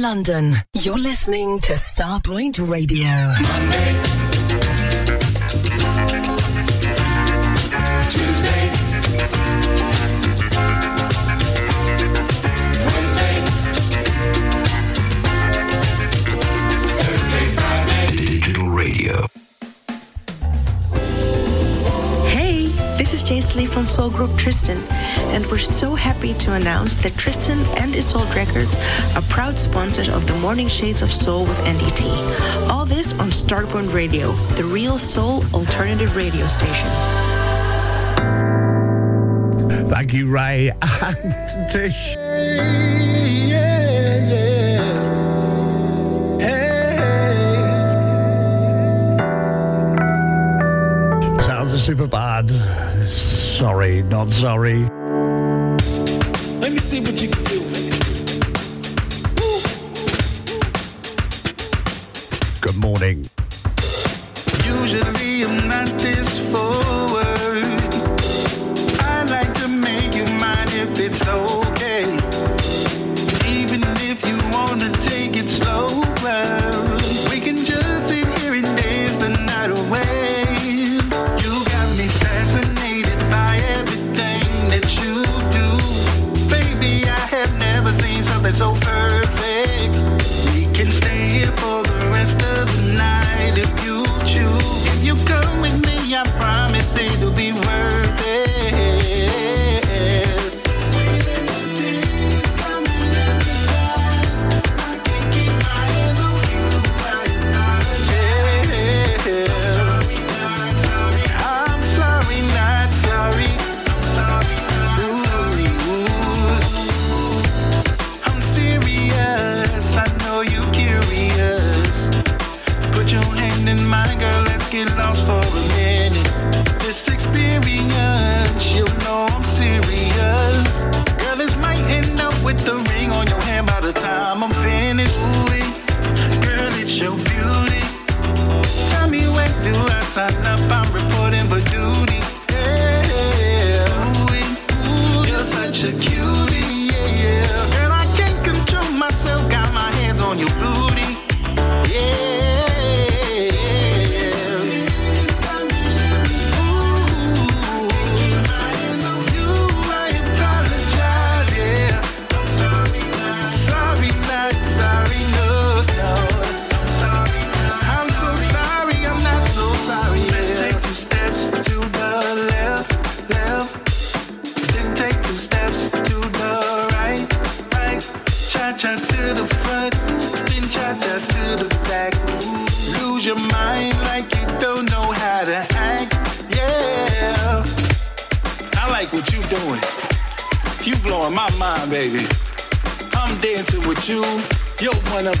London, you're listening to Starpoint Radio. Monday. From Soul Group Tristan, and we're so happy to announce that Tristan and its old Records are proud sponsors of the Morning Shades of Soul with Andy T. All this on Starpoint Radio, the real soul alternative radio station. Thank you, Ray and Tish. Super bad. Sorry, not sorry. Let me see what you can do. Good morning.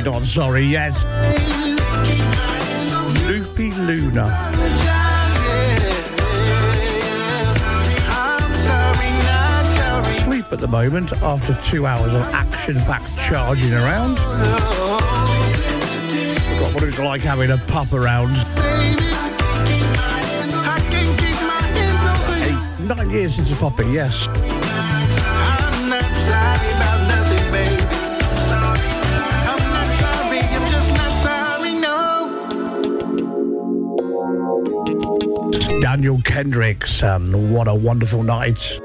Sorry, not sorry, yes. Loopy Luna. Sleep at the moment after two hours of action-packed charging around. Forgot what it was like having a pup around. Eight, nine years since a puppy, yes. Daniel Kendricks, and what a wonderful night.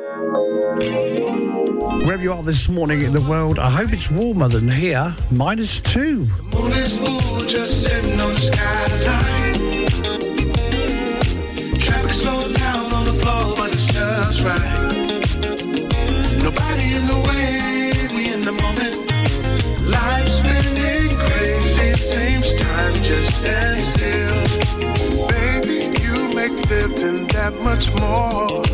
Wherever you are this morning in the world, I hope it's warmer than here. Minus two. That much more.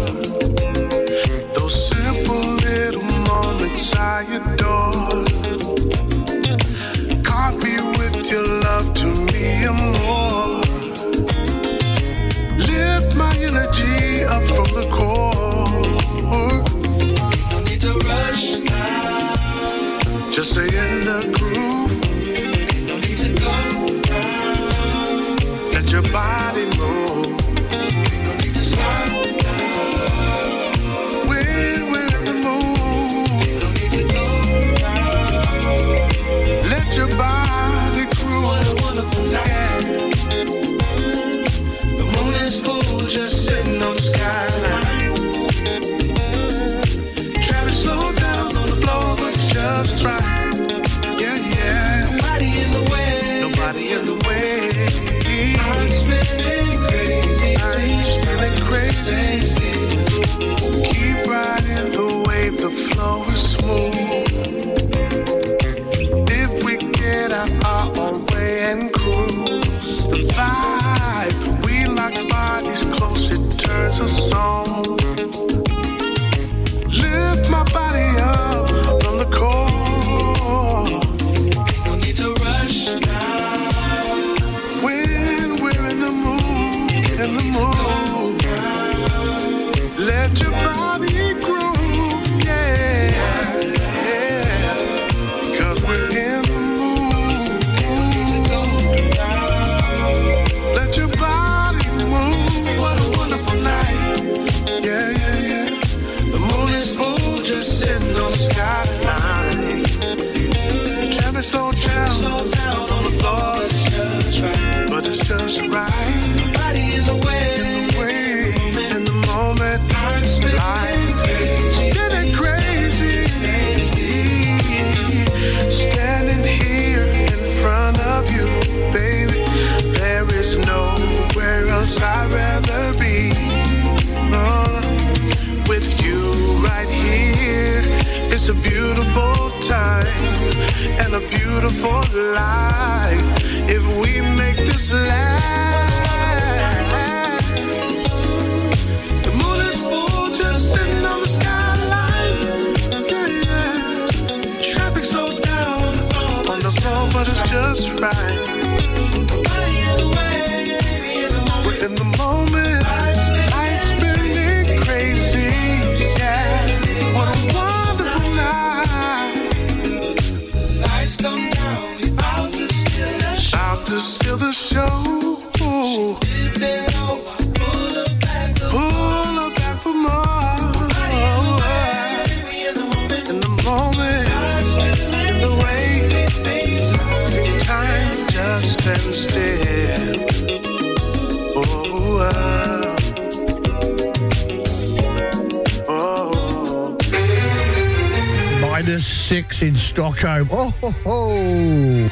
Stockholm. Oh, ho, ho.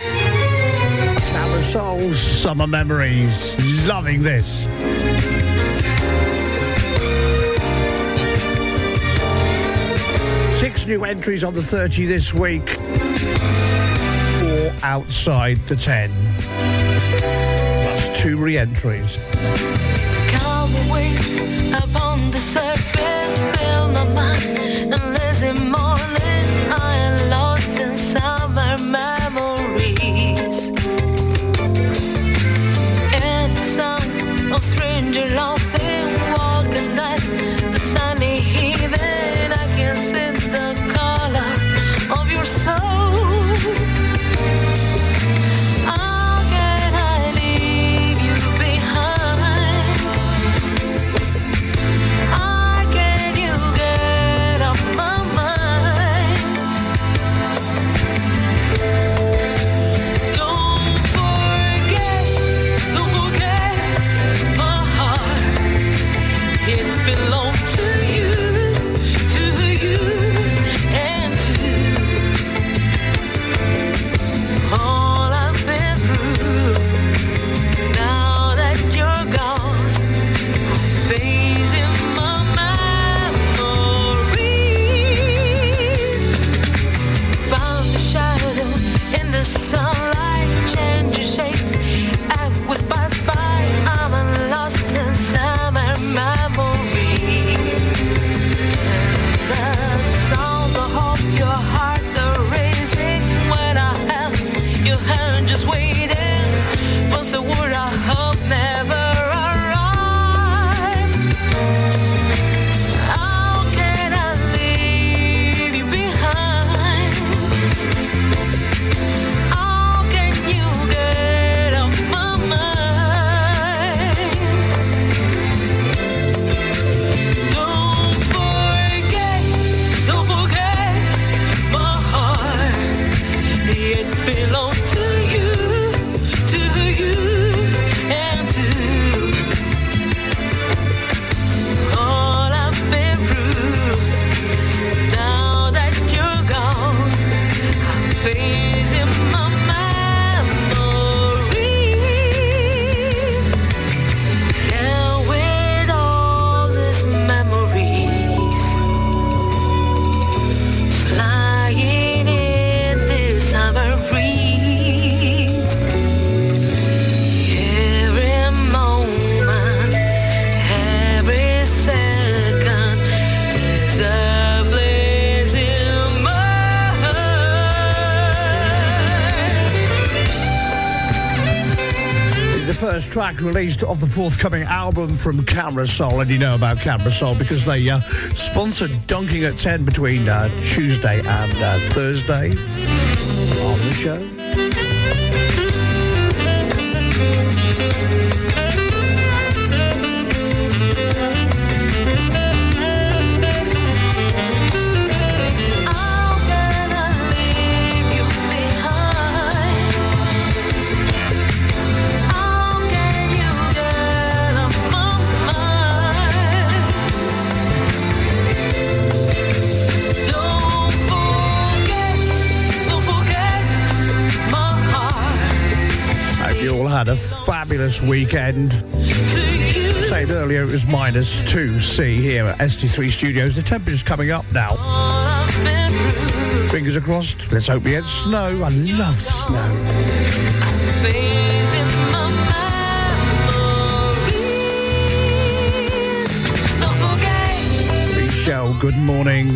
Camera Soul's Summer Memories. Loving this. Six new entries on the 30 this week. Four outside the 10. Plus two re-entries. upon track released of the forthcoming album from Camera Soul, and you know about Camera Soul because they uh, sponsored Dunking at 10 between uh, Tuesday and uh, Thursday on the show. Had a fabulous weekend. Said earlier it was minus 2C here at ST3 Studios. The temperature's coming up now. Fingers crossed. Let's hope we get snow. I love snow. Michelle, good morning.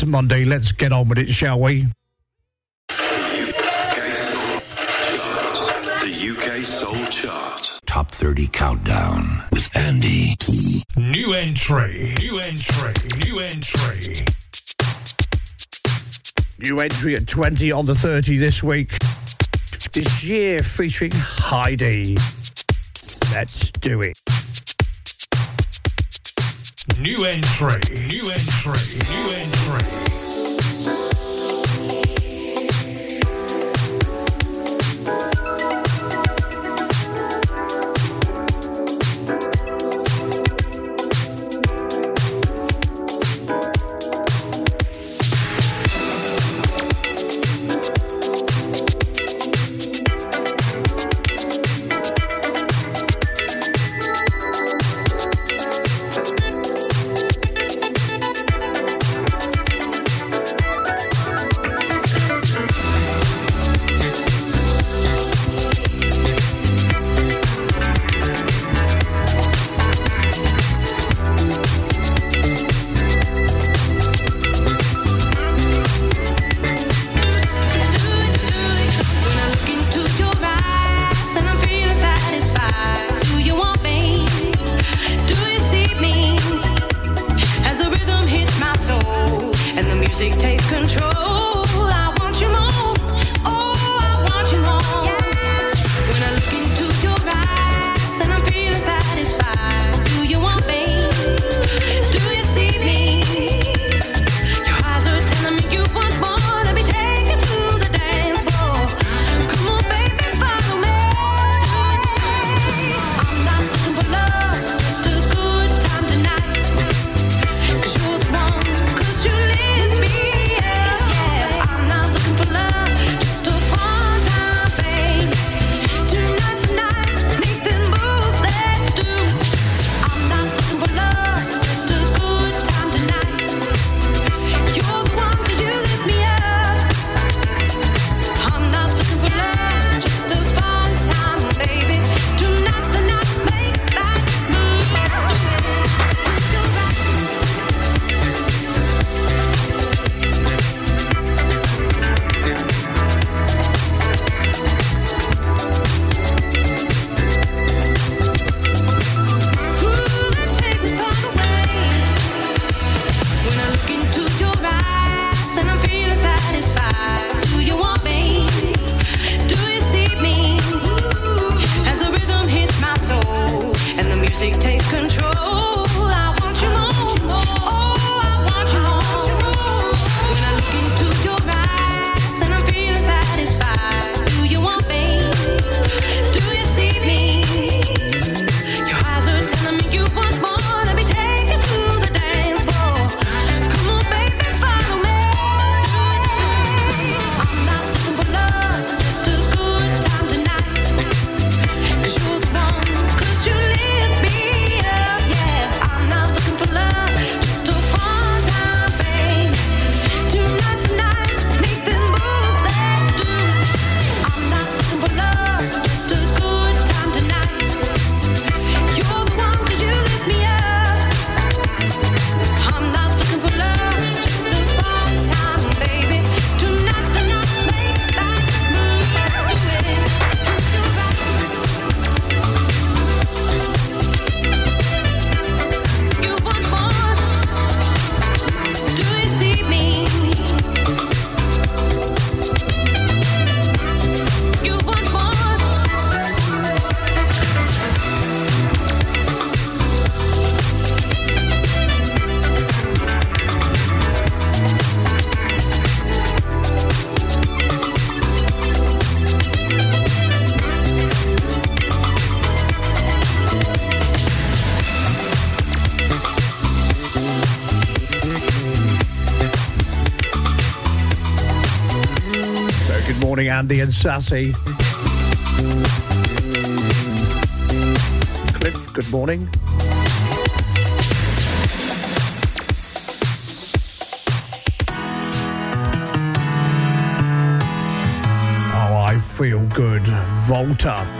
It's Monday. Let's get on with it, shall we? The UK Soul Chart. Top 30 Countdown with Andy T. New entry. New entry. New entry. New entry at 20 on the 30 this week. This year featuring Heidi. Let's do it. New entry, new entry, new entry. Sassy. Cliff, good morning. Oh, I feel good. Volta.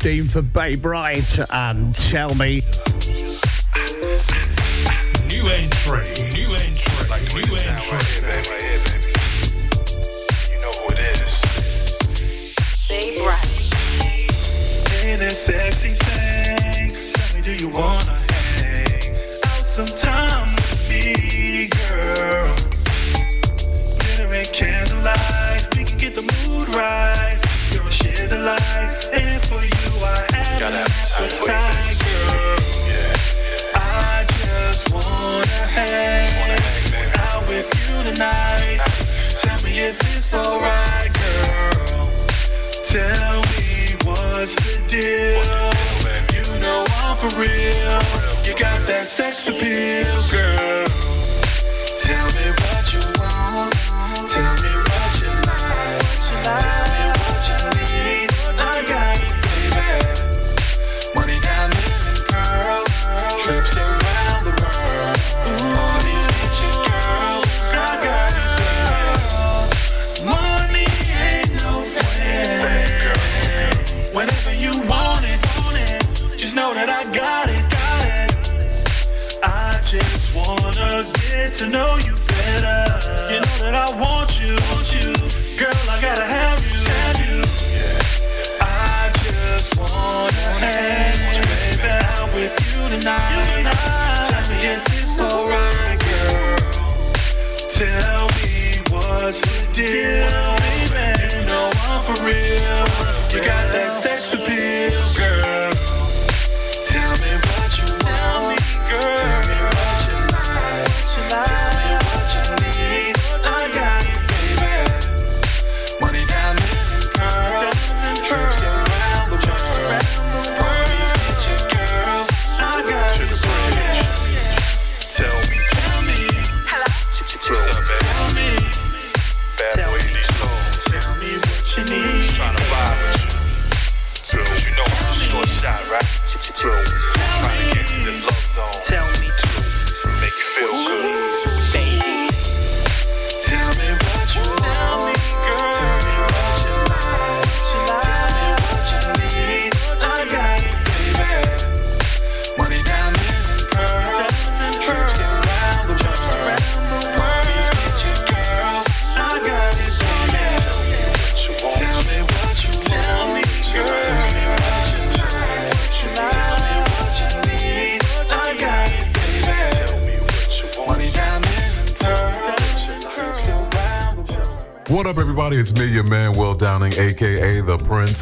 15 for Bay Bright and Tell Me. New entry, new entry, like new entry. Right here, babe, right here, you know who it is. Bay Bright. In a sexy.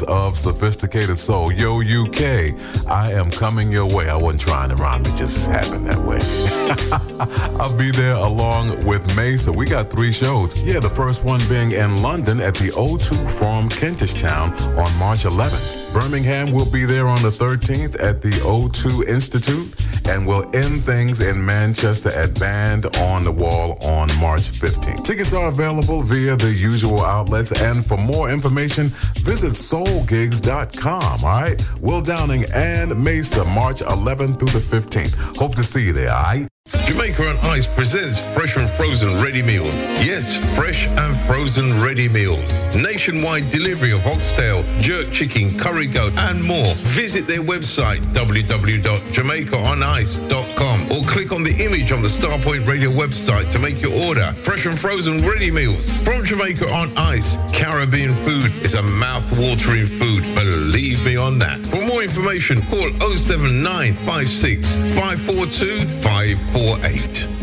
Of Sophisticated Soul. Yo, UK, I am coming your way. I wasn't trying to rhyme, it just happened that way. I'll be there along with Maysa. We got three shows. Yeah, the first one being in London at the O2 Forum, Kentish Town on March 11th. Birmingham will be there on the 13th at the O2 Institute, and we'll end things in Manchester at Band on the Wall on March 15th. Tickets are available via the usual outlets, and for more information, visit soulgigs.com. All right, Will Downing and Maysa, March 11th through the 15th. Hope to see you there. All right. Jamaica on Ice presents fresh and frozen ready meals. Yes, fresh and frozen ready meals. Nationwide delivery of oxtail, jerk chicken, curry goat, and more. Visit their website www.jamaicaonice.com or click on the image on the Starpoint Radio website to make your order. Fresh and frozen ready meals from Jamaica on Ice. Caribbean food is a mouth-watering food. Believe me on that. For more information, call 07956 542 548.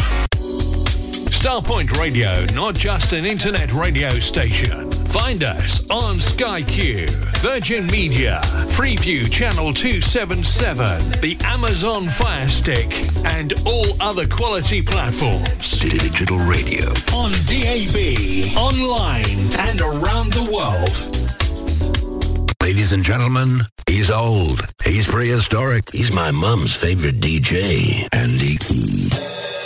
Starpoint Radio, not just an internet radio station. Find us on Sky Q, Virgin Media, Freeview Channel 277, the Amazon Fire Stick, and all other quality platforms. Digital radio. On DAB, online, and around the world. Ladies and gentlemen, he's old. He's prehistoric. He's my mum's favorite DJ, Andy T.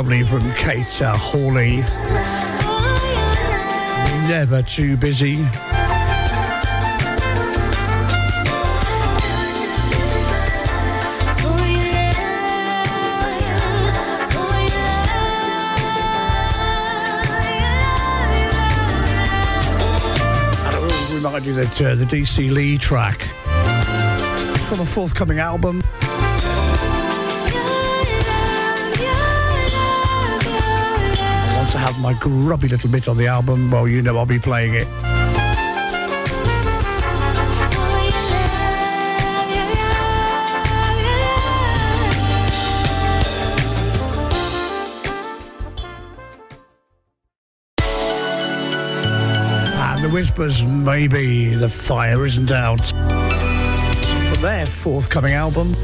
lovely from Kate uh, Hawley. Never too busy. remind you that uh, the DC Lee track from a forthcoming album my grubby little bit on the album, well, you know I'll be playing it. And the Whispers, maybe the fire isn't out. for their forthcoming album.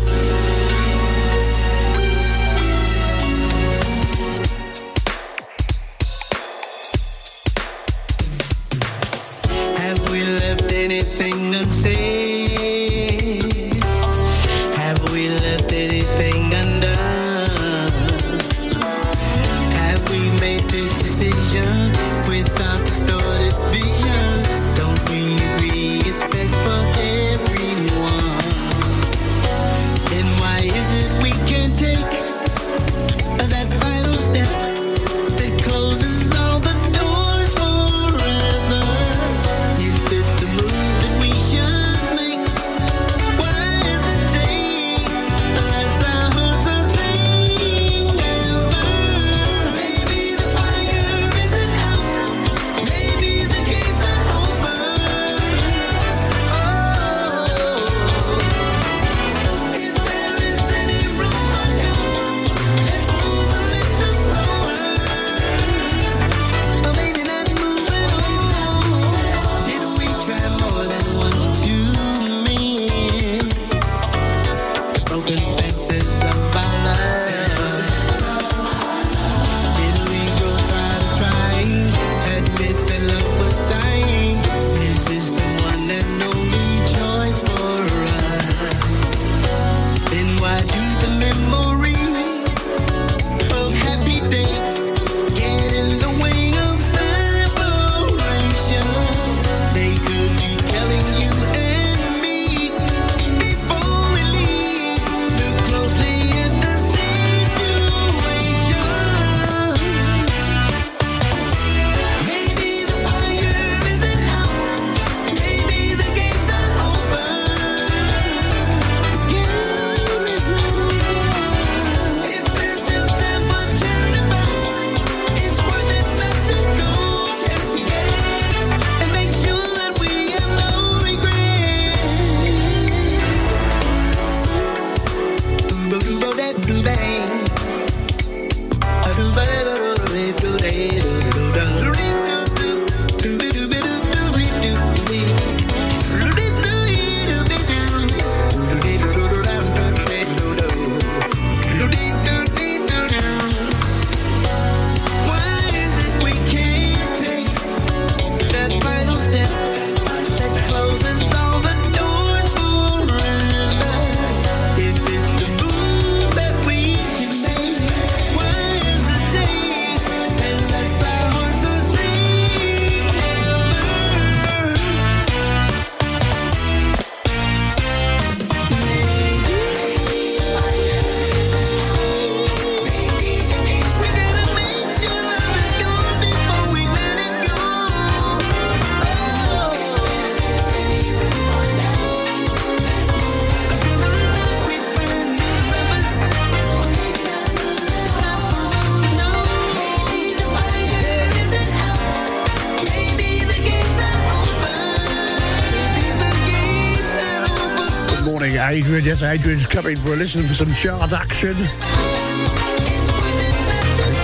yes, Adrian's coming for a listen for some chart action.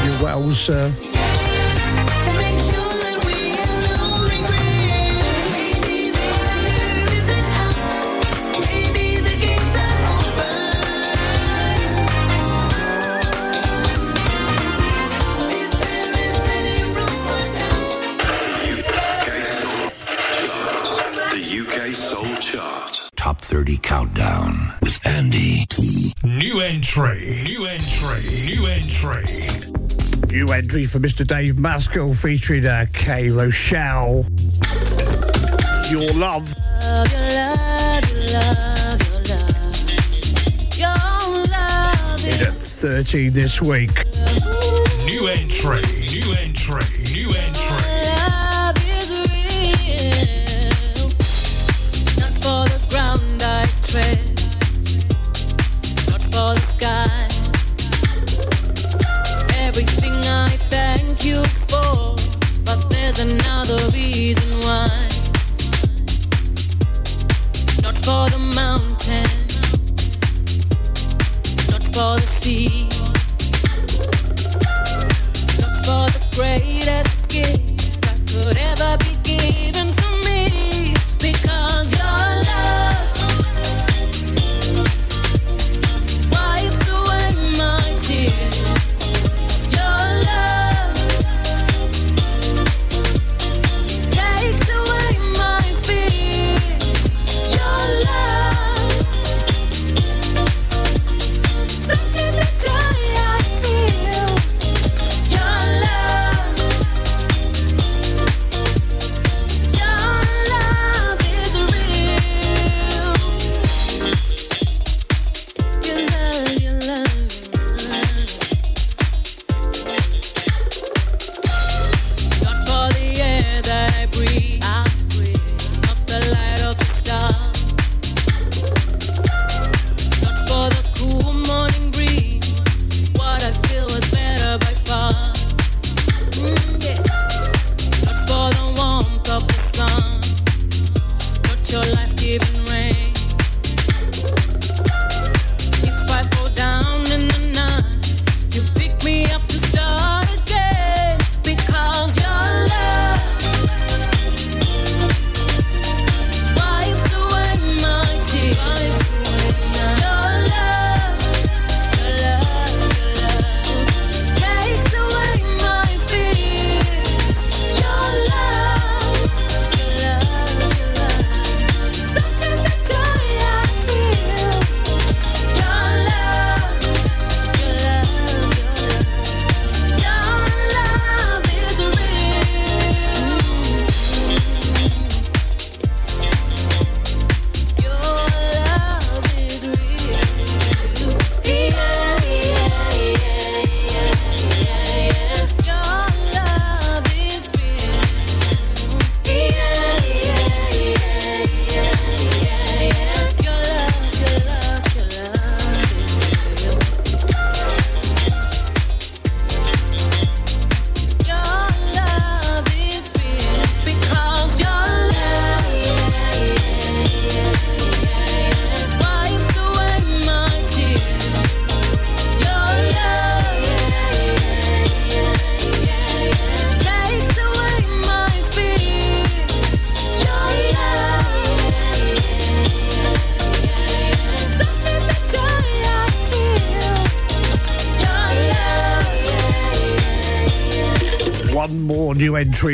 Your Wells. Uh, entry for Mr. Dave Maskell featuring uh, K. Rochelle. Your love. love, your love, your love, at 13 this week. New entry, new entry, new entry.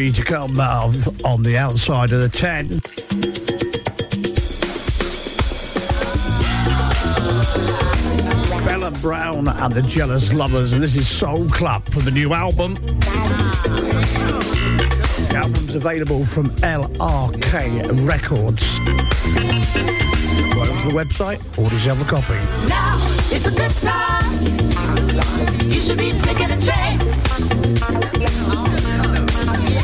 ready to come now on the outside of the 10. Bella Brown and the Jealous Lovers, and this is Soul Club for the new album. The album's available from LRK Records. Go to the website, order yourself a copy. Now it's a good time. You should be taking a chance.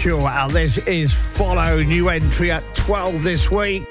Sure. and this is Follow, new entry at 12 this week.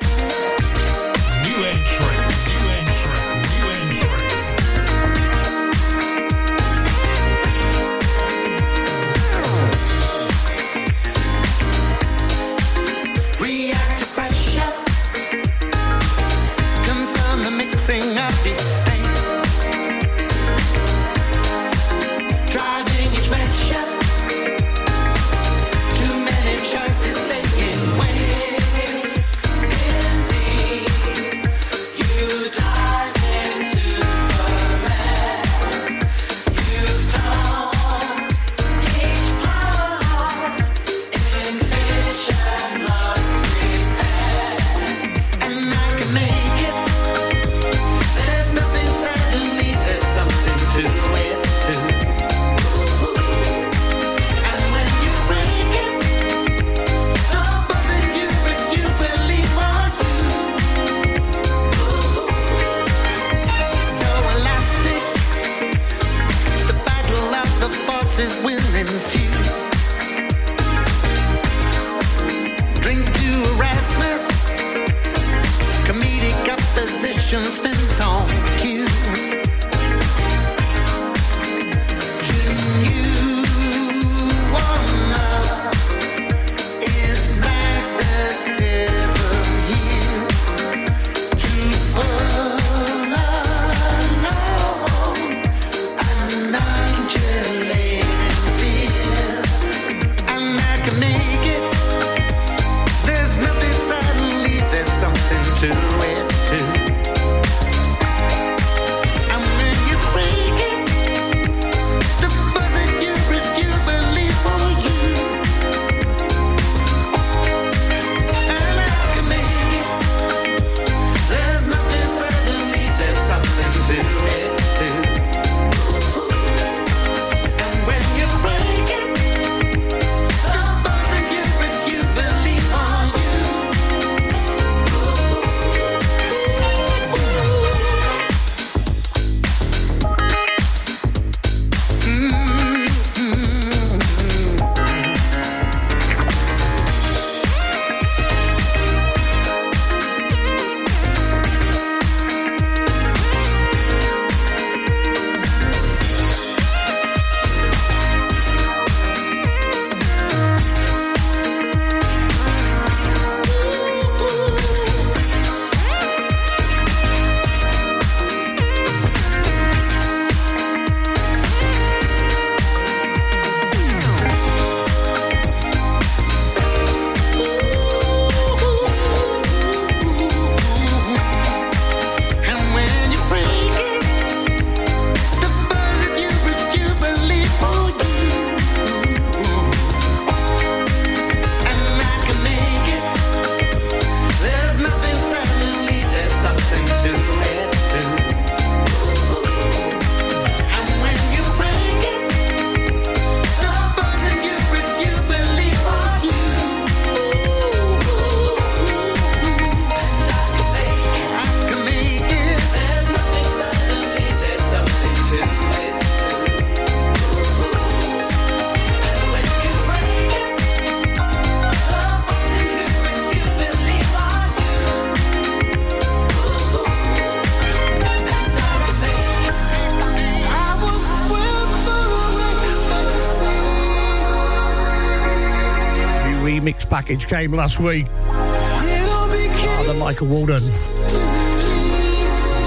came last week. Ah, the Michael Walden.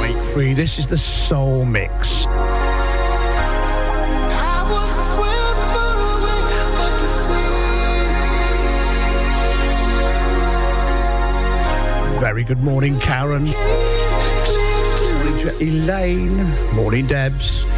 Week three. This is the Soul Mix. Very good morning, Karen. Elaine. Morning, Debs.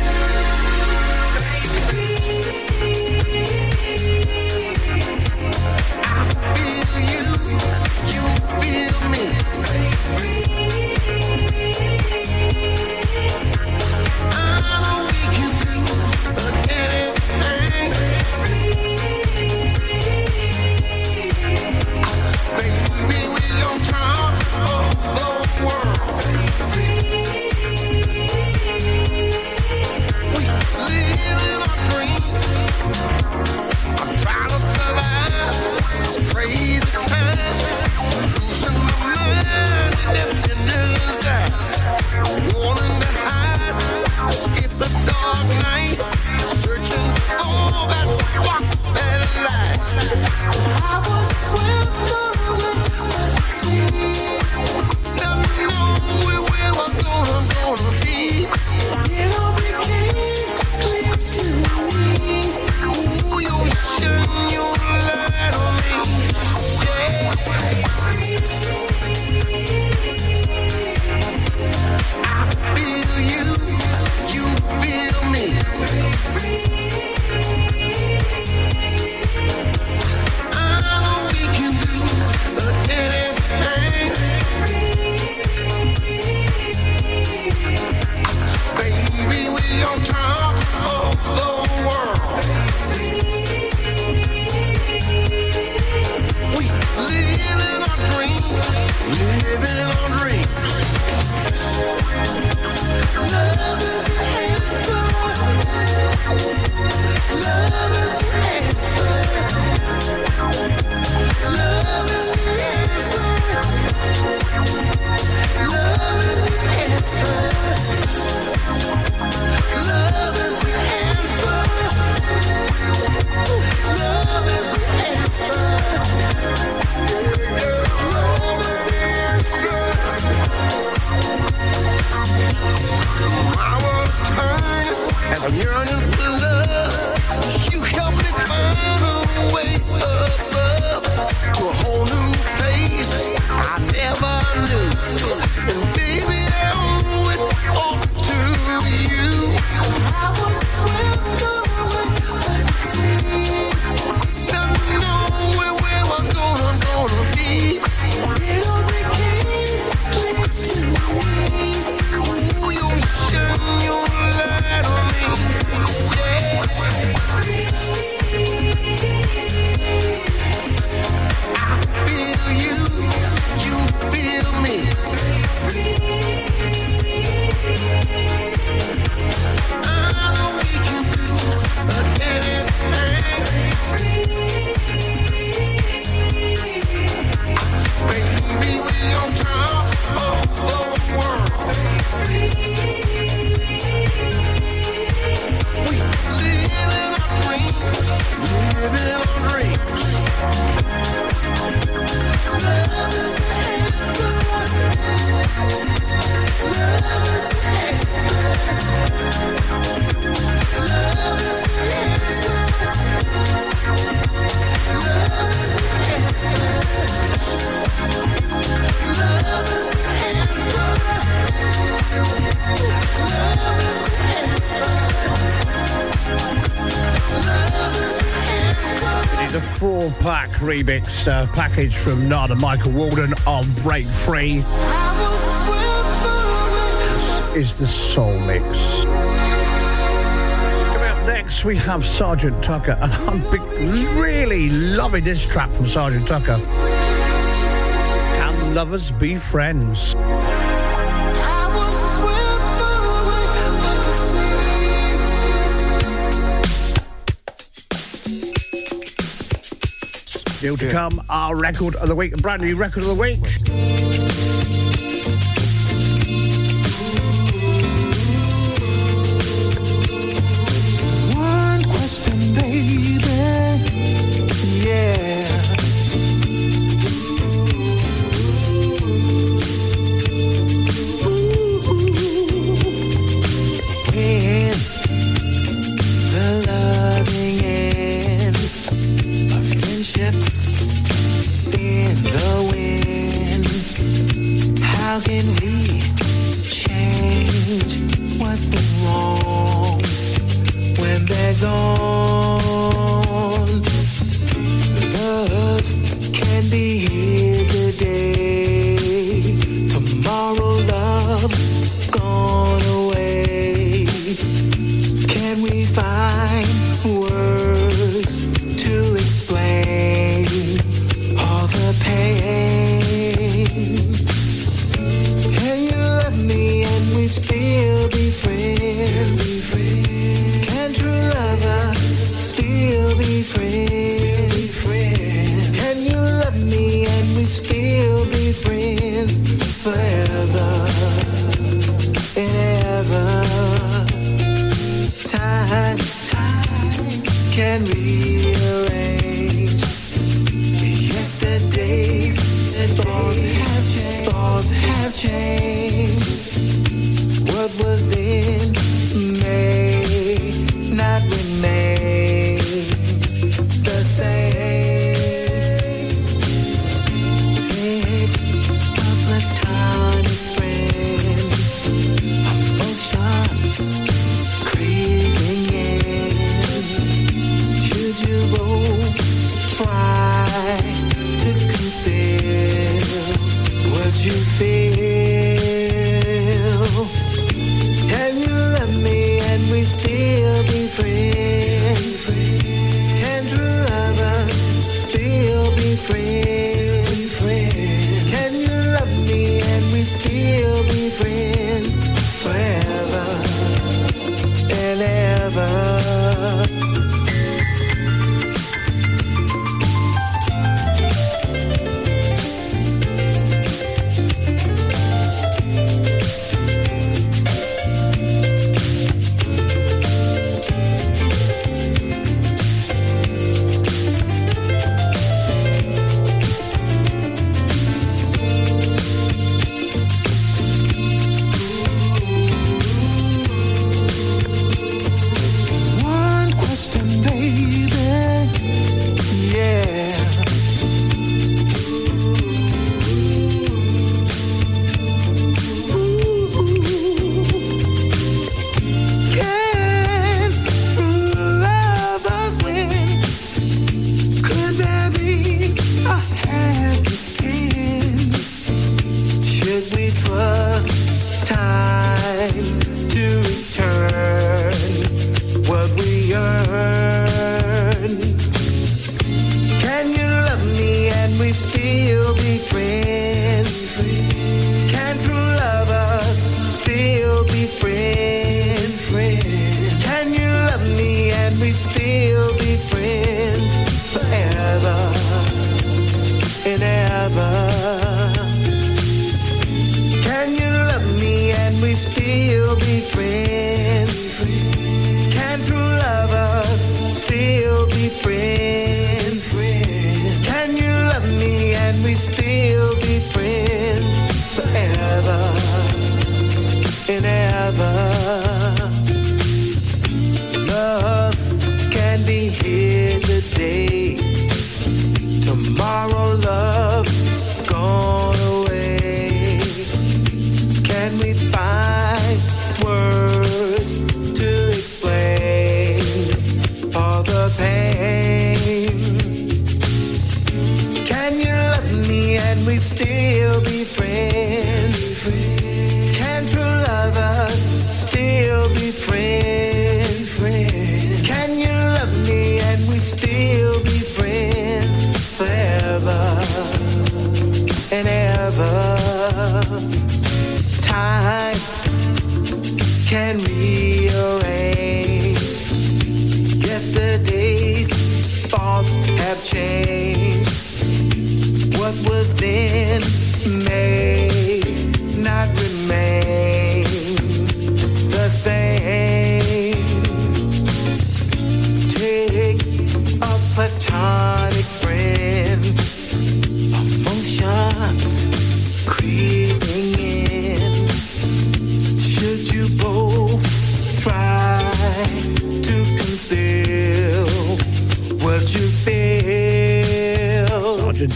remix uh, package from Narada Michael Walden on Break Free. This is the Soul Mix. Coming up next, we have Sergeant Tucker, and I'm be- really loving this track from Sergeant Tucker. Can lovers be friends? Still to come, our record of the week, a brand new record of the week. have changed.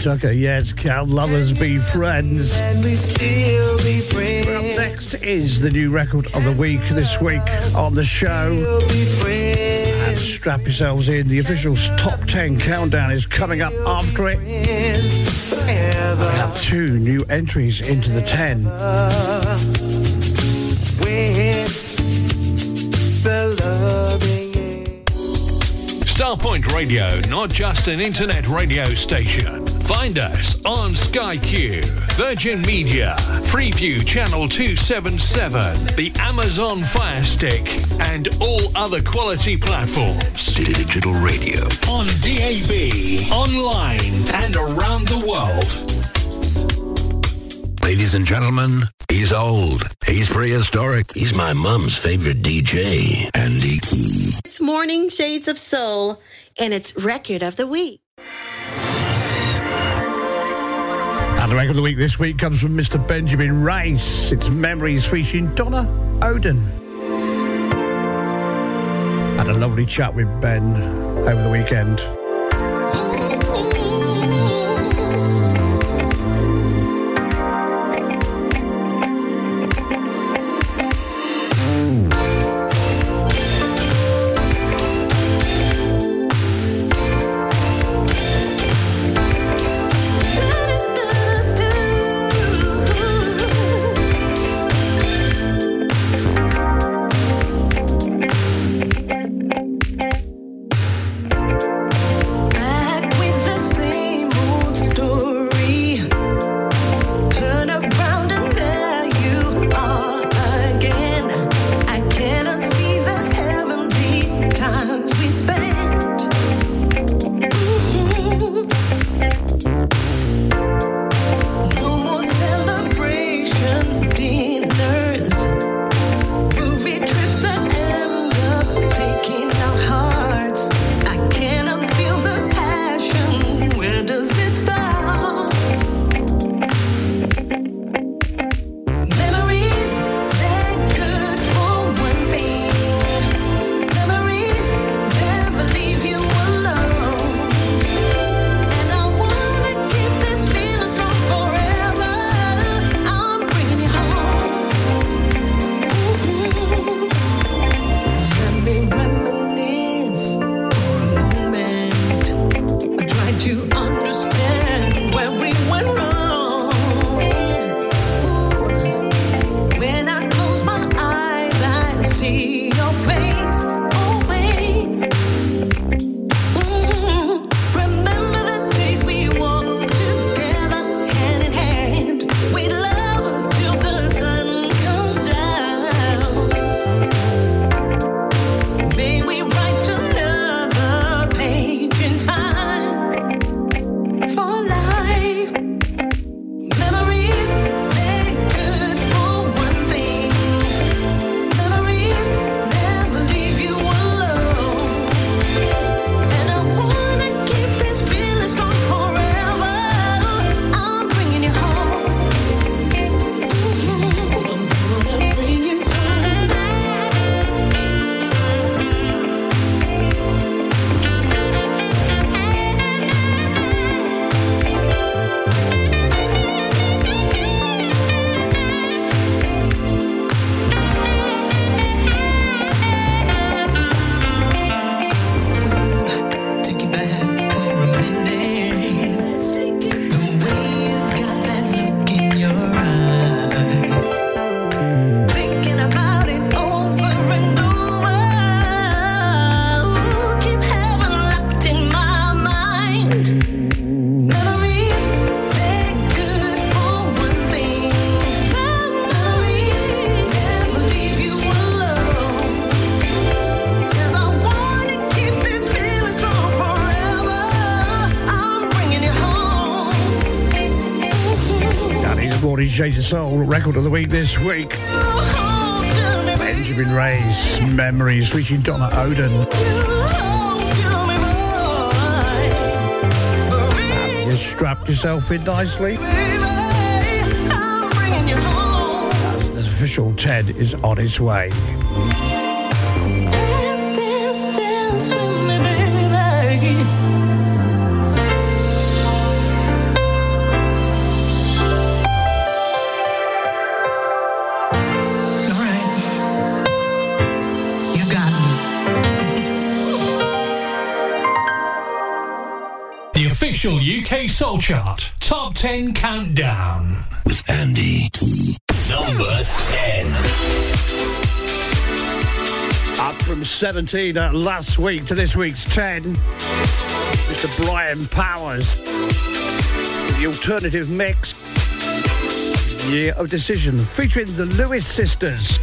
Tucker, yes, can lovers be friends? And we still be friends. Up next is the new record of the week this week on the show. And strap yourselves in. The official top 10 countdown is coming up after it. We have two new entries into the 10. When the Starpoint Radio, not just an internet radio station. Find us on Sky Q, Virgin Media, Freeview Channel 277, the Amazon Fire Stick, and all other quality platforms. City Digital radio. On DAB, online, and around the world. Ladies and gentlemen, he's old. He's prehistoric. He's my mum's favorite DJ, Andy T. It's Morning Shades of Soul, and it's Record of the Week. The record of the week this week comes from Mr. Benjamin Rice. It's Memories featuring Donna Oden. Had a lovely chat with Ben over the weekend. record of the week this week. Benjamin Ray's Memories featuring Donna Odin. You strapped yourself in nicely. As official Ted is on his way. official UK Soul Chart Top 10 Countdown with Andy T. Number 10. Up from 17 at last week to this week's 10, Mr. Brian Powers. The alternative mix, Year of Decision, featuring the Lewis sisters.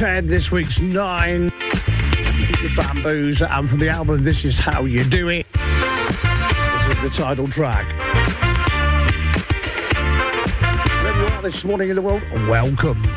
10, this week's 9. The Bamboos, and from the album This Is How You Do It, this is the title track. Where you are this morning in the world, welcome.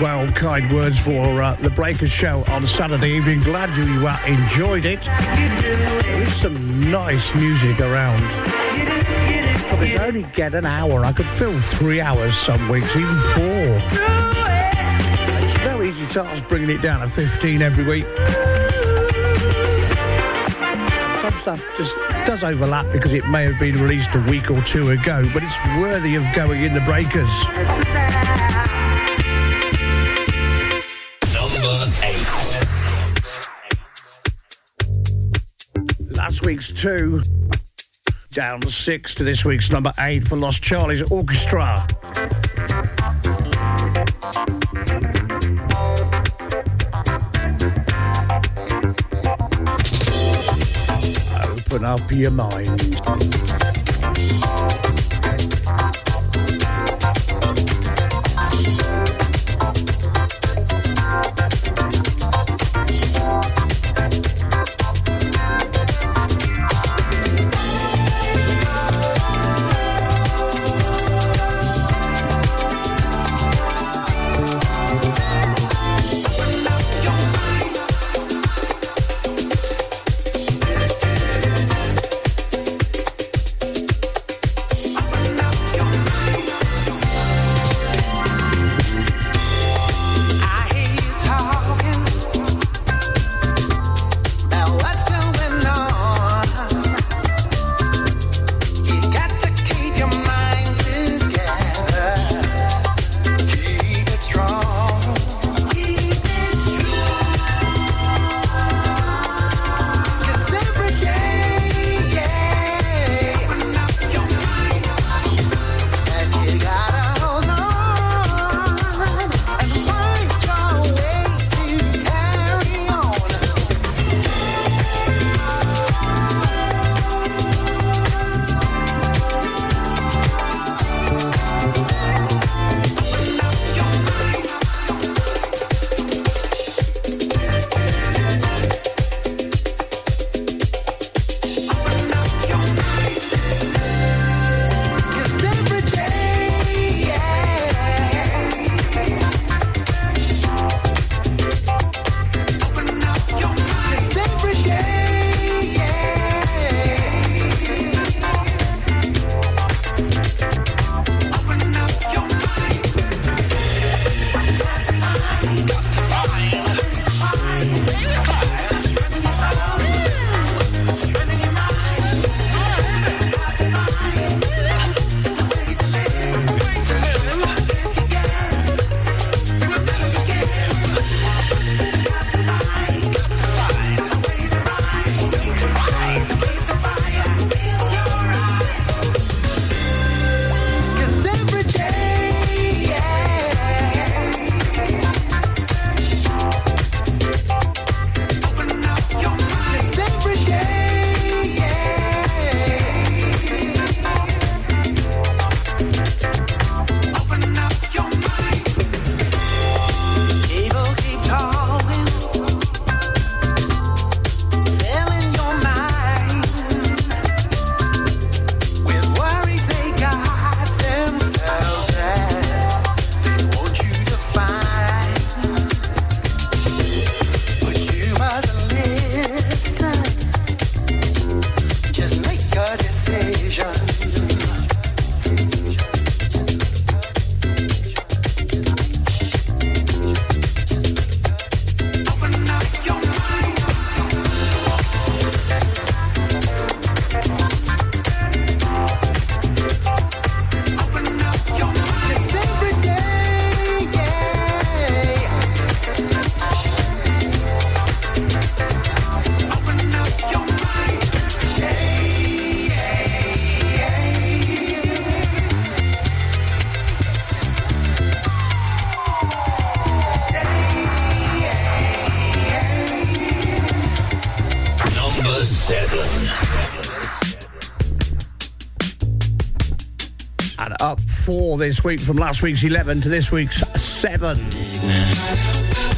Well. Kind words for uh, the Breakers show on Saturday evening. Glad you uh, enjoyed it. There is some nice music around. I only get an hour. I could fill three hours some weeks, even four. It's no easy task bringing it down to 15 every week. Some stuff just does overlap because it may have been released a week or two ago, but it's worthy of going in the breakers. Week's two, down six to this week's number eight for Lost Charlie's Orchestra. Open up your mind. Four this week from last week's 11 to this week's 7.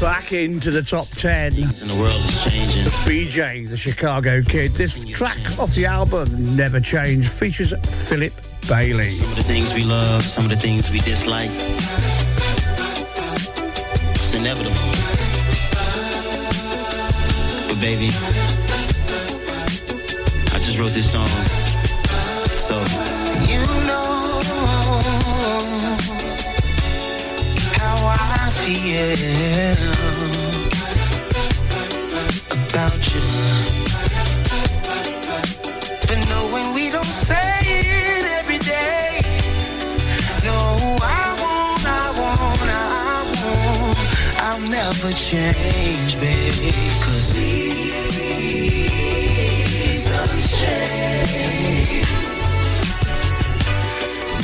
Back into the top 10. The world is changing. The BJ, the Chicago Kid. This track off the album, Never Change, features Philip Bailey. Some of the things we love, some of the things we dislike. It's inevitable. But baby, I just wrote this song. About you. But knowing we don't say it every day. No, I won't, I won't, I won't. I'll never change, baby.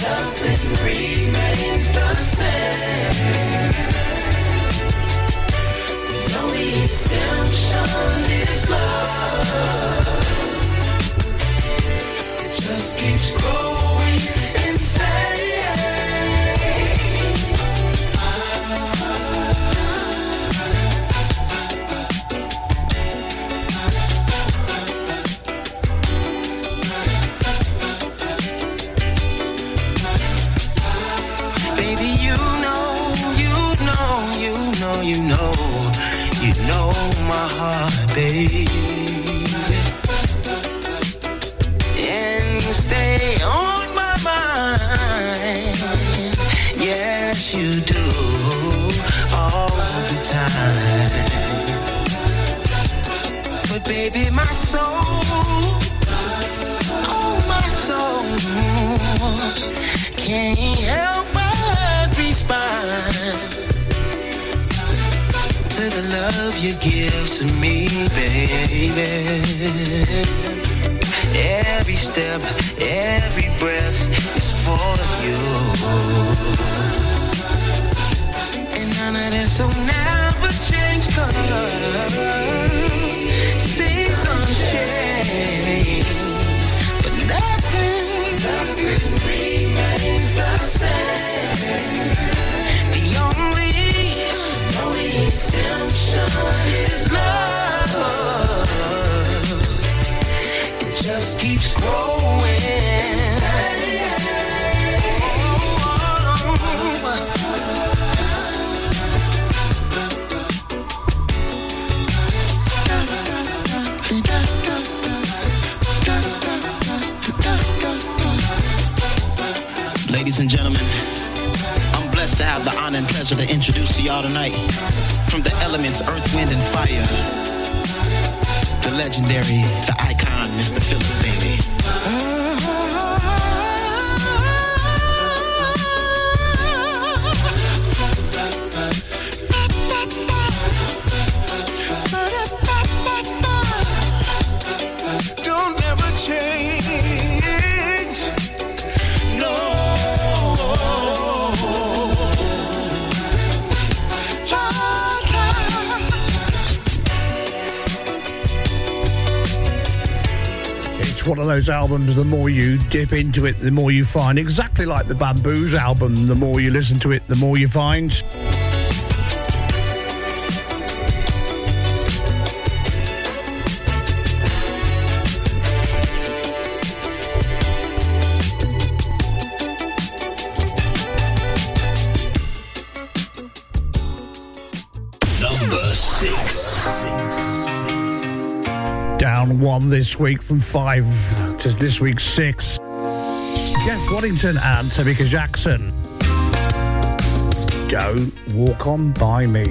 Nothing remains the same. It just keeps growing can't help but respond to the love you give to me, baby. Every step, every breath is for you. And none of this will never change cause y'all tonight from the elements Earth, Wind, and Fire, the legendary, the icon, Mr. Philip Bailey. One of those albums, the more you dip into it, the more you find. Exactly like the Bamboos album, the more you listen to it, the more you find. Week from five to this week's six. Jeff Waddington and Tamika Jackson. Don't walk on by me.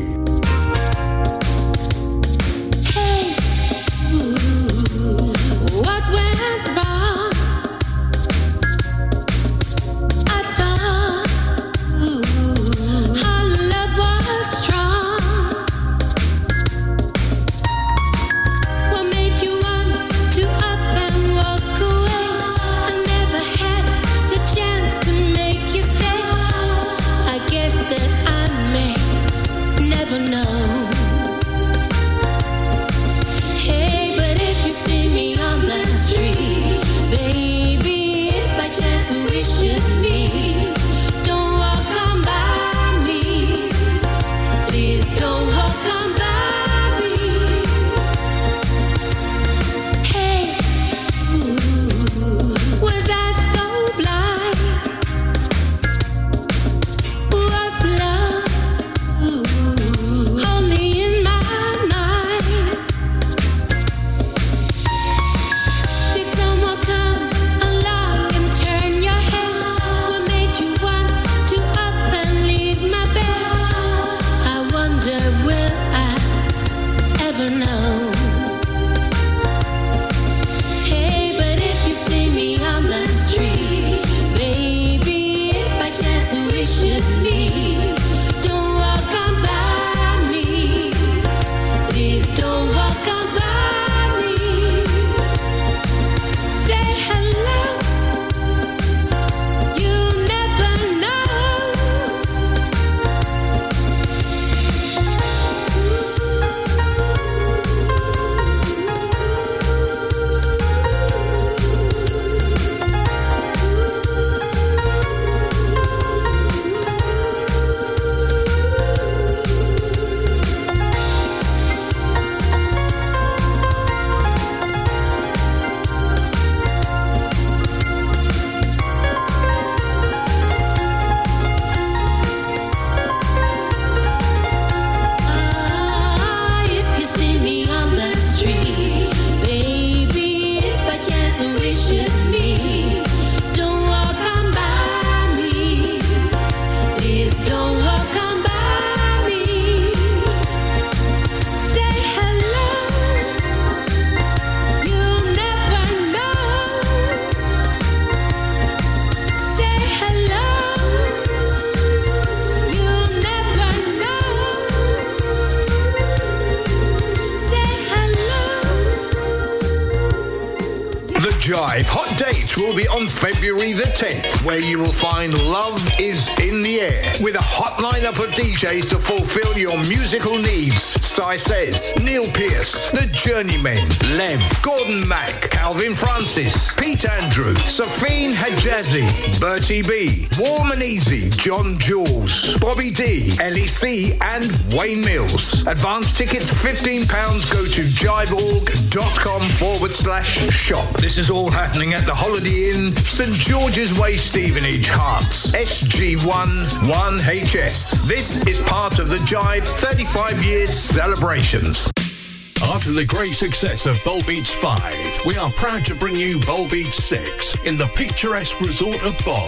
Lineup of DJs to fulfill your musical needs. Sai Says, Neil Pierce, The Journeymen, Lev, Gordon Mack, Calvin Francis, Pete Andrew, Safine Hajazi, Bertie B, Warm and Easy, John Jules, Bobby D, LEC, and Wayne Mills. Advance tickets £15 go to jiveorg.com forward slash shop. This is all happening at the Holiday Inn, St George's Way, Stevenage, Herts, SG1 1HS. This is part of the Jive 35 years celebrations. After the great success of Bol Beats 5, we are proud to bring you Bol Beats 6 in the picturesque resort of Bol.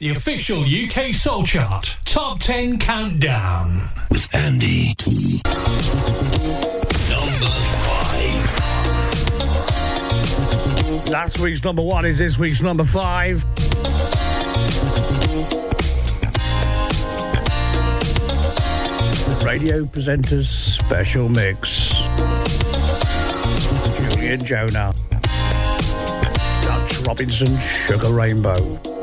The official UK Soul Chart Top 10 Countdown. With Andy T. Number five. Last week's number one is this week's number five. Radio presenters special mix. Julian Jonah. Dutch Robinson Sugar Rainbow.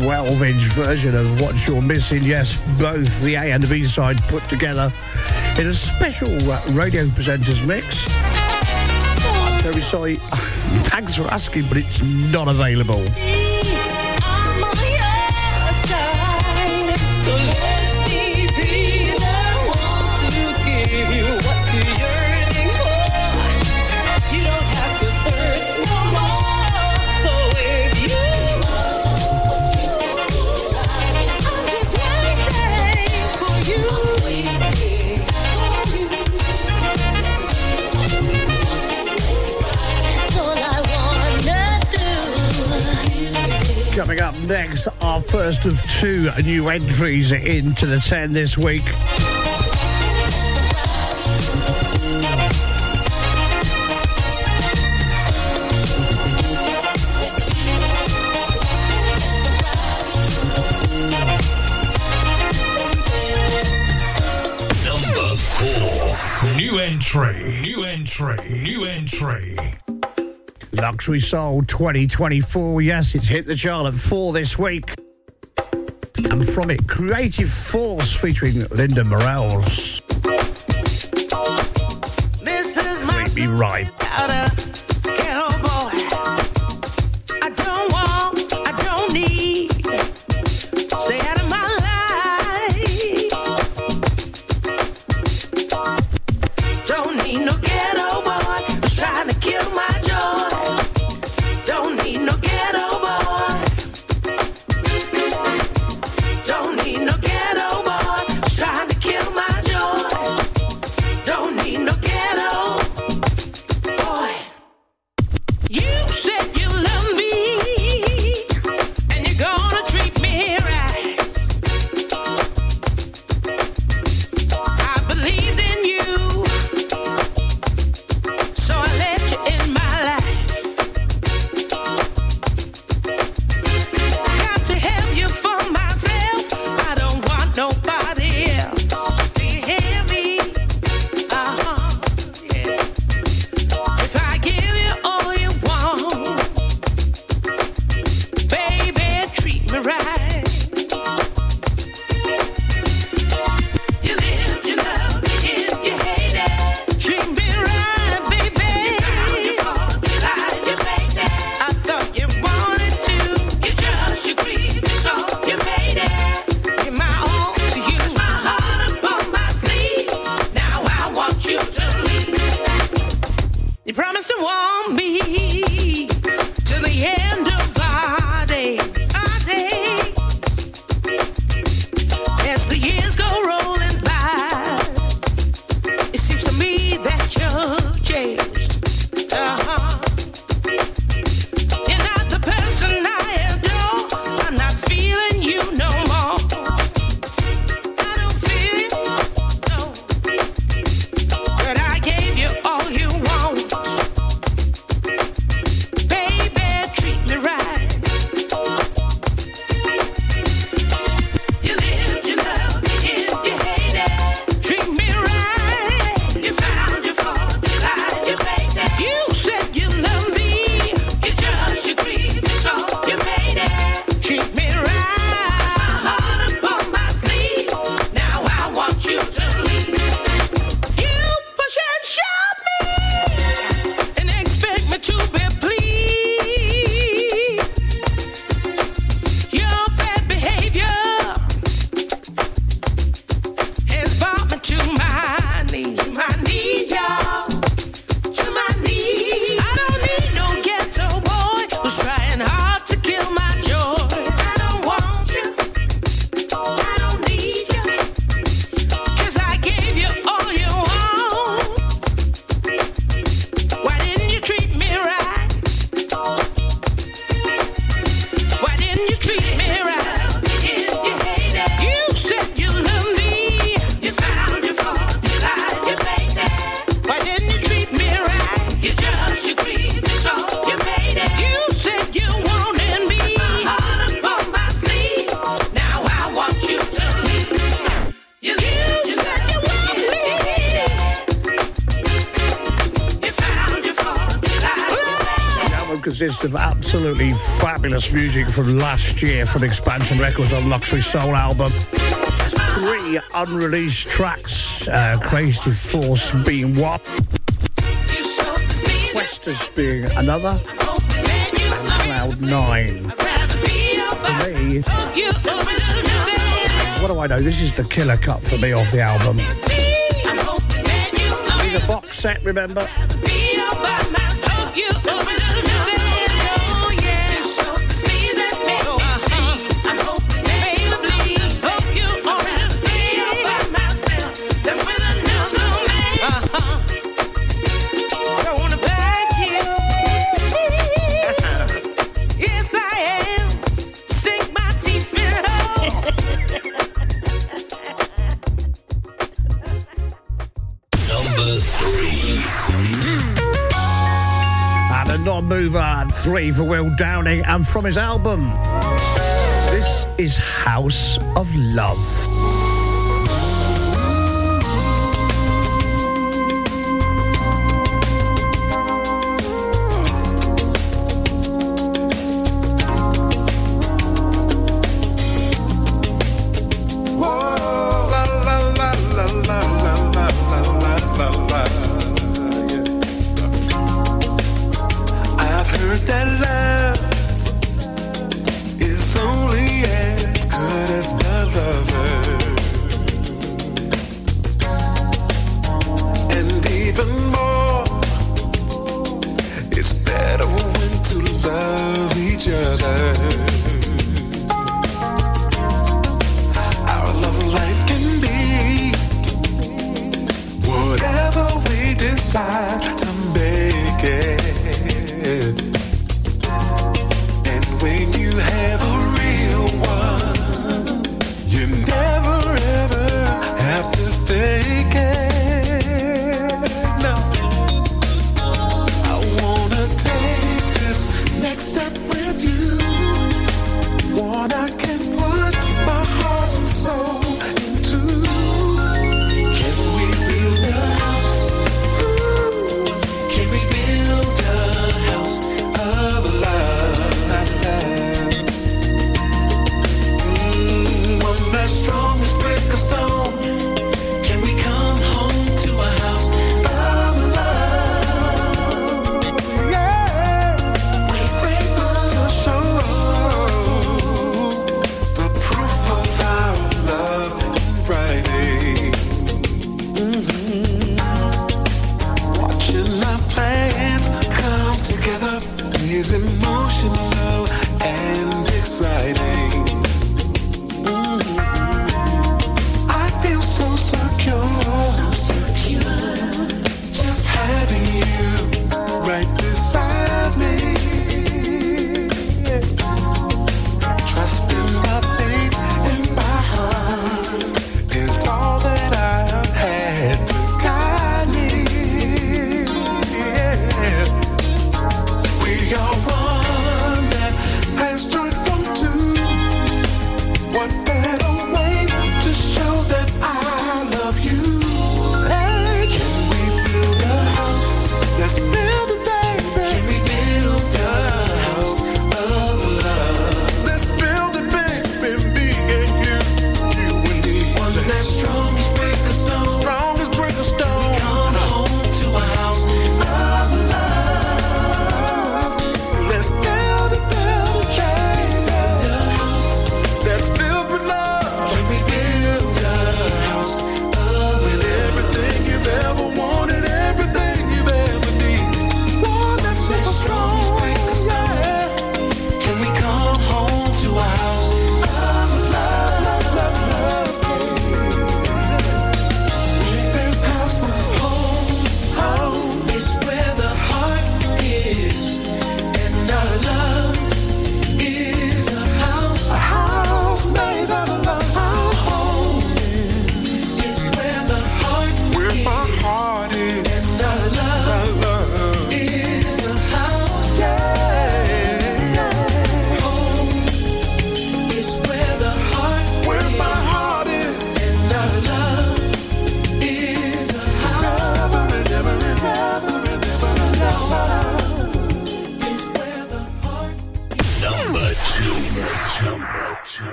12 inch version of What You're Missing. Yes, both the A and the B side put together in a special uh, radio presenters mix. Very sorry. Thanks for asking, but it's not available. coming up next, our first of two new entries into the 10 this week. New entry, new entry, new entry. Luxury Soul 2024. Yes, it's hit the chart at four this week. And from it, Creative Force featuring Linda Morales. This is my Right. Of absolutely fabulous music from last year from Expansion Records on Luxury Soul album. Three unreleased tracks, uh, Creative Force being one, Questers being another, and Cloud Nine. For me, what do I know? This is the killer cut for me off the album. Need a box set, remember? Three for Will Downing, and from his album, this is House of Love.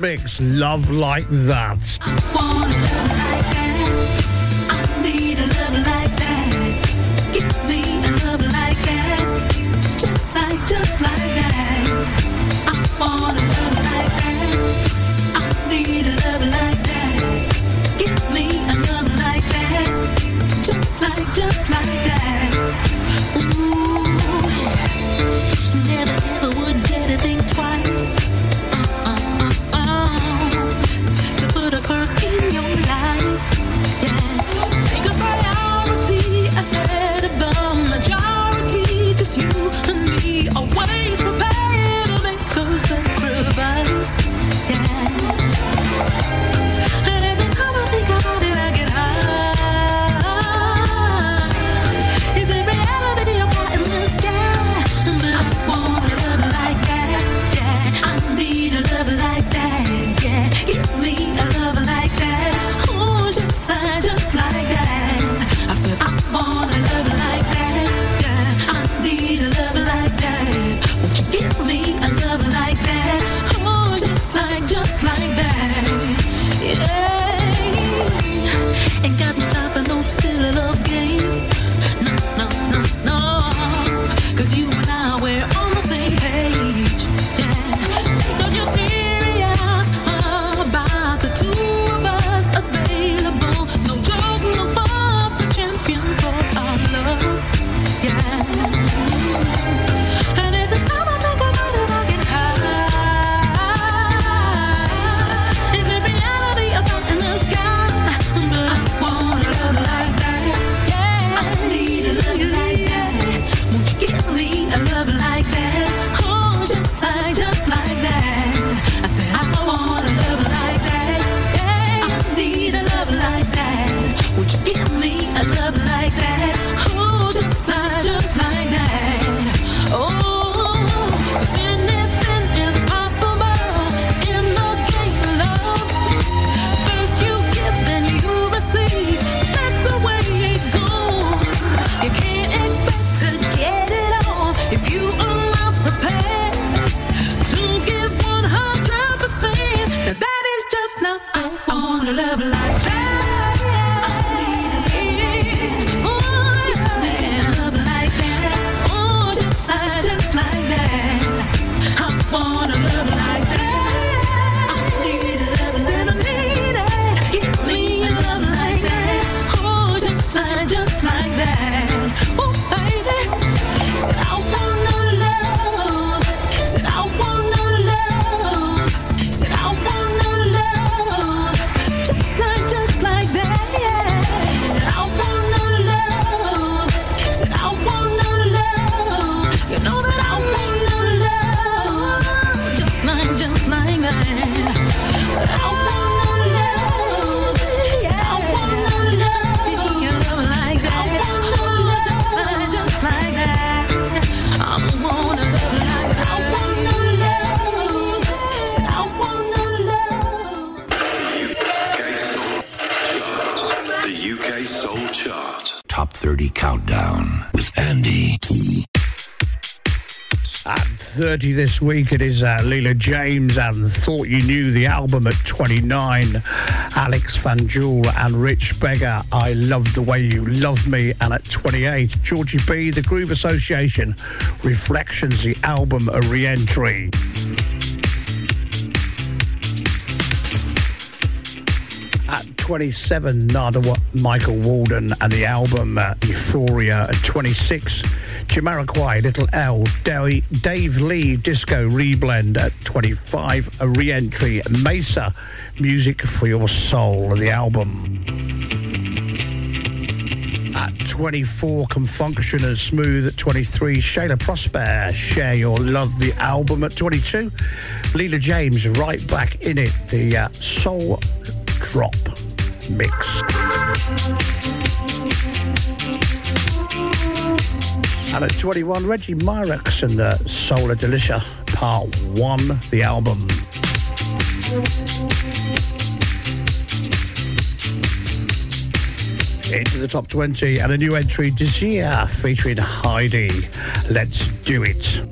makes love like that. wanna week. It is uh, Leela James and Thought You Knew the album at 29. Alex Van Jewel and Rich Beggar, I Love the Way You Love Me. And at 28, Georgie B, The Groove Association, Reflections, the album, a re entry. At 27, Narada Michael Walden and the album uh, Euphoria. At 26, Jamiroquai, Little L, Dave, Dave Lee, Disco Reblend at 25, a re-entry, Maysa, Music for Your Soul, the album. At 24, Con Funk Shun and Smooth at 23, Shayla Prosper, Share Your Love, the album at 22, Leela James, right back in it, the uh, Soul Drop mix. And at 21, Reggie Myrex and the Solar Delicia, part one, the album. Into the top 20 and a new entry, Desire, featuring Heidi. Let's do it.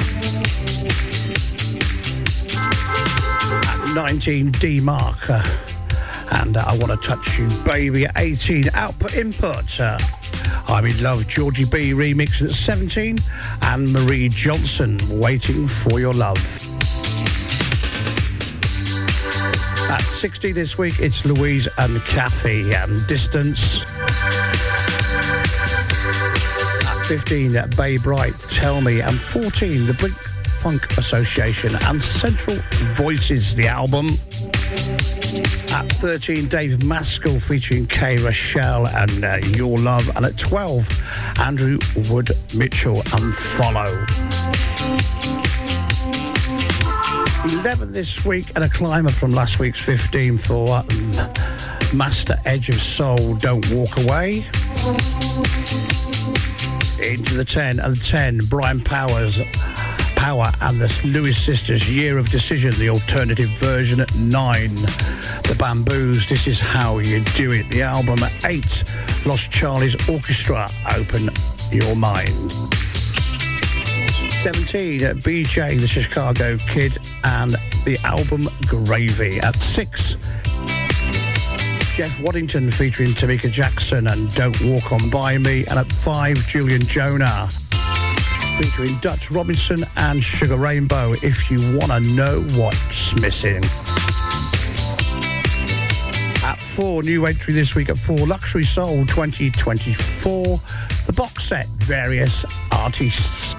At 19, D Mark. Uh, and uh, I want to touch you, baby. At 18, Output Input. Uh, I'm in love, Georgie B remix at 17, and Marie Johnson, waiting for your love. At 60 this week, it's Louise and Kathy and Distance. At 15, uh, Babe Bright, Tell Me. And 14, the Blink Funk Association and Central Voices, the album. At 13, Dave Maskell featuring Kay Rochelle and uh, Your Love. And at 12, Andrew Wood Mitchell and Follow. 11 this week and a climber from last week's 15 for um, Master Edge of Soul, Don't Walk Away. Into the 10 and 10, Brian Powers. Power and the Lewis Sisters, Year of Decision, the alternative version at 9. The Bamboos, This Is How You Do It. The album at 8, Lost Charlie's Orchestra, Open Your Mind. 17 at BJ, the Chicago Kid, and the album Gravy. At 6, Jeff Waddington featuring Tamika Jackson and Don't Walk On By Me. And at 5, Julian Jonah featuring Dutch Robinson and Sugar Rainbow. If you want to know what's missing. At 4, new entry this week at 4, Luxury Soul 2024. The box set, various artists.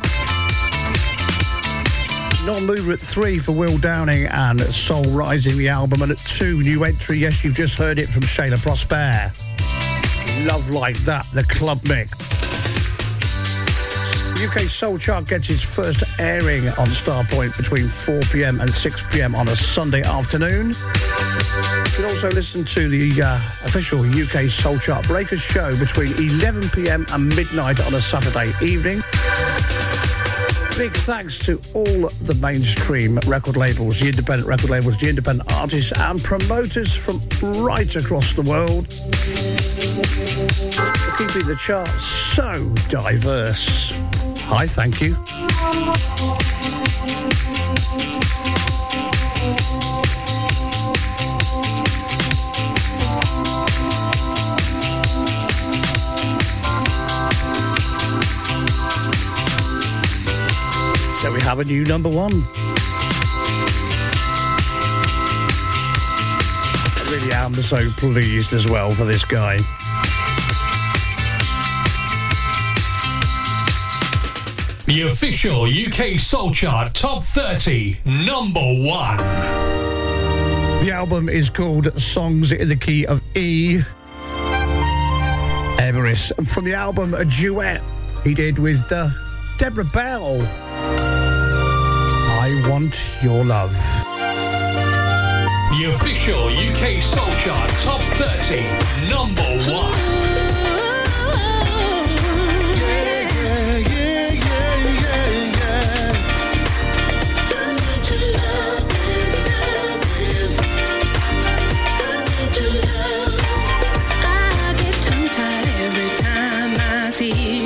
Non-mover at three for Will Downing and Soul Rising, the album. And at two, new entry, yes, you've just heard it from Shayla Prosper. Love Like That, the club mix. UK Soul Chart gets its first airing on Starpoint between 4pm and 6pm on a Sunday afternoon. You can also listen to the uh, official UK Soul Chart Breakers show between 11pm and midnight on a Saturday evening. Big thanks to all the mainstream record labels, the independent record labels, the independent artists and promoters from right across the world for keeping the charts so diverse. I thank you. So we have a new number one. I really am so pleased as well for this guy. The official UK Soul Chart Top 30, number one. The album is called Songs in the Key of E. Everest. From the album, a duet he did with uh, Deborah Bell. I Want Your Love. The official UK Soul Chart Top 30, number one. See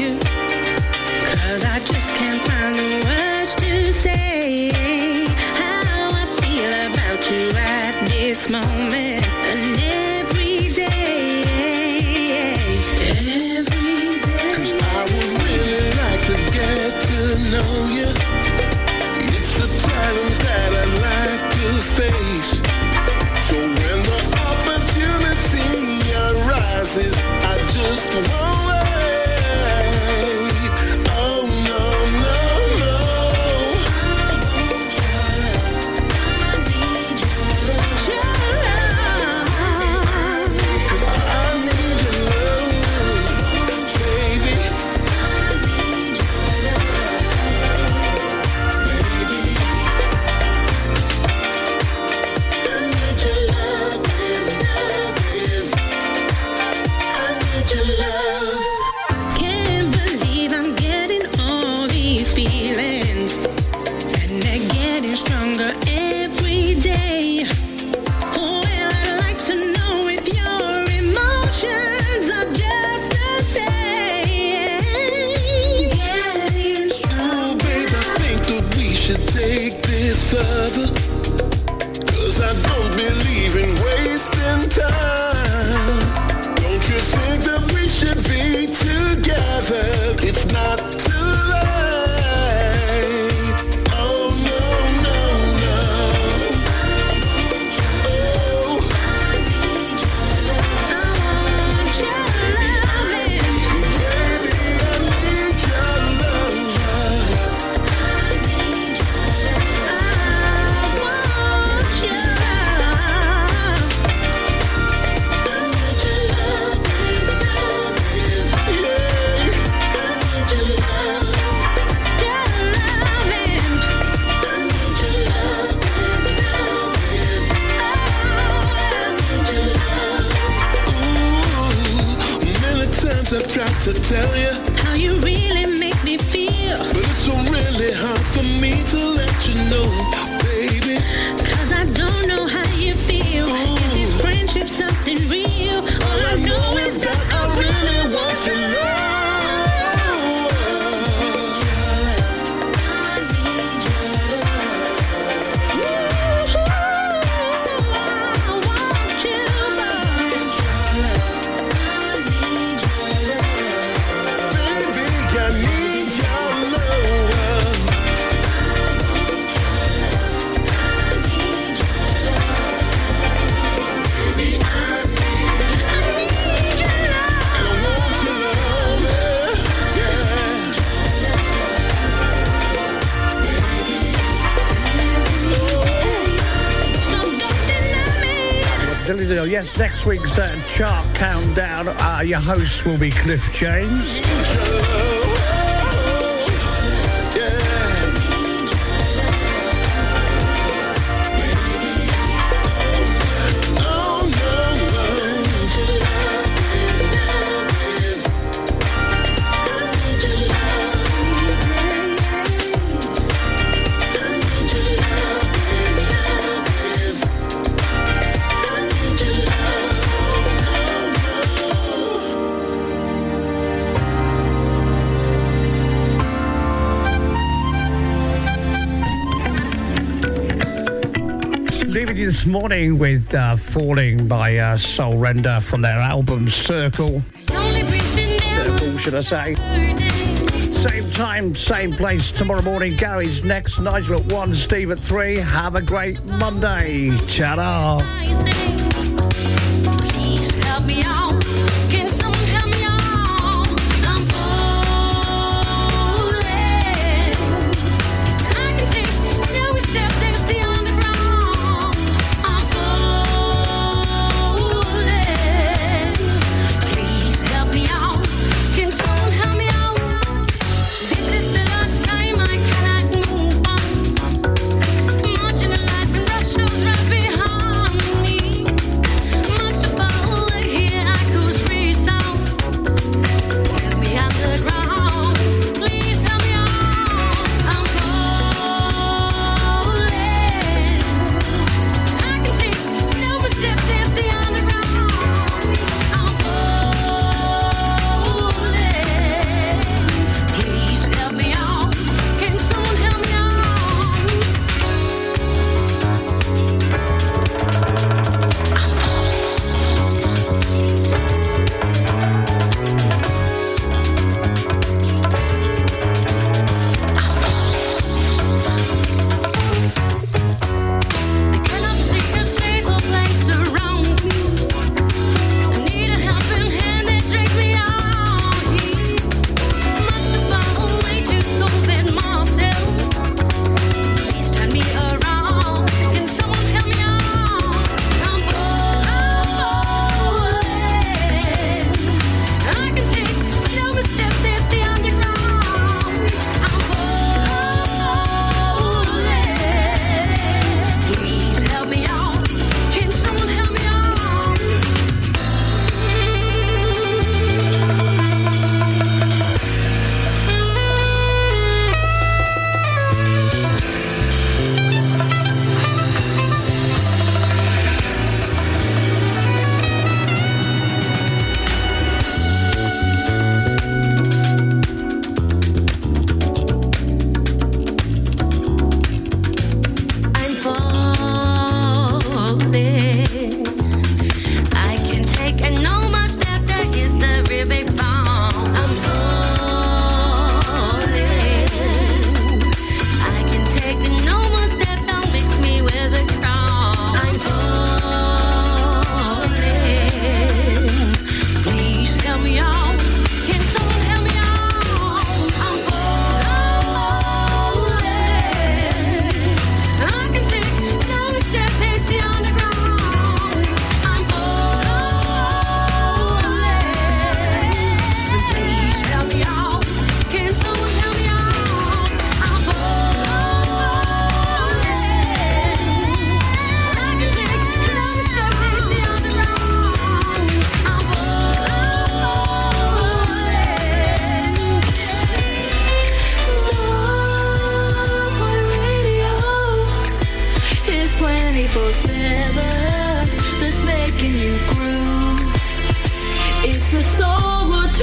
your host will be Cliff James. you this morning with uh, Falling by uh, Soul Render from their album Circle. Circle, should I say. Same time, same place tomorrow morning. Gary's next, Nigel at 1, Steve at 3. Have a great Monday. Ciao.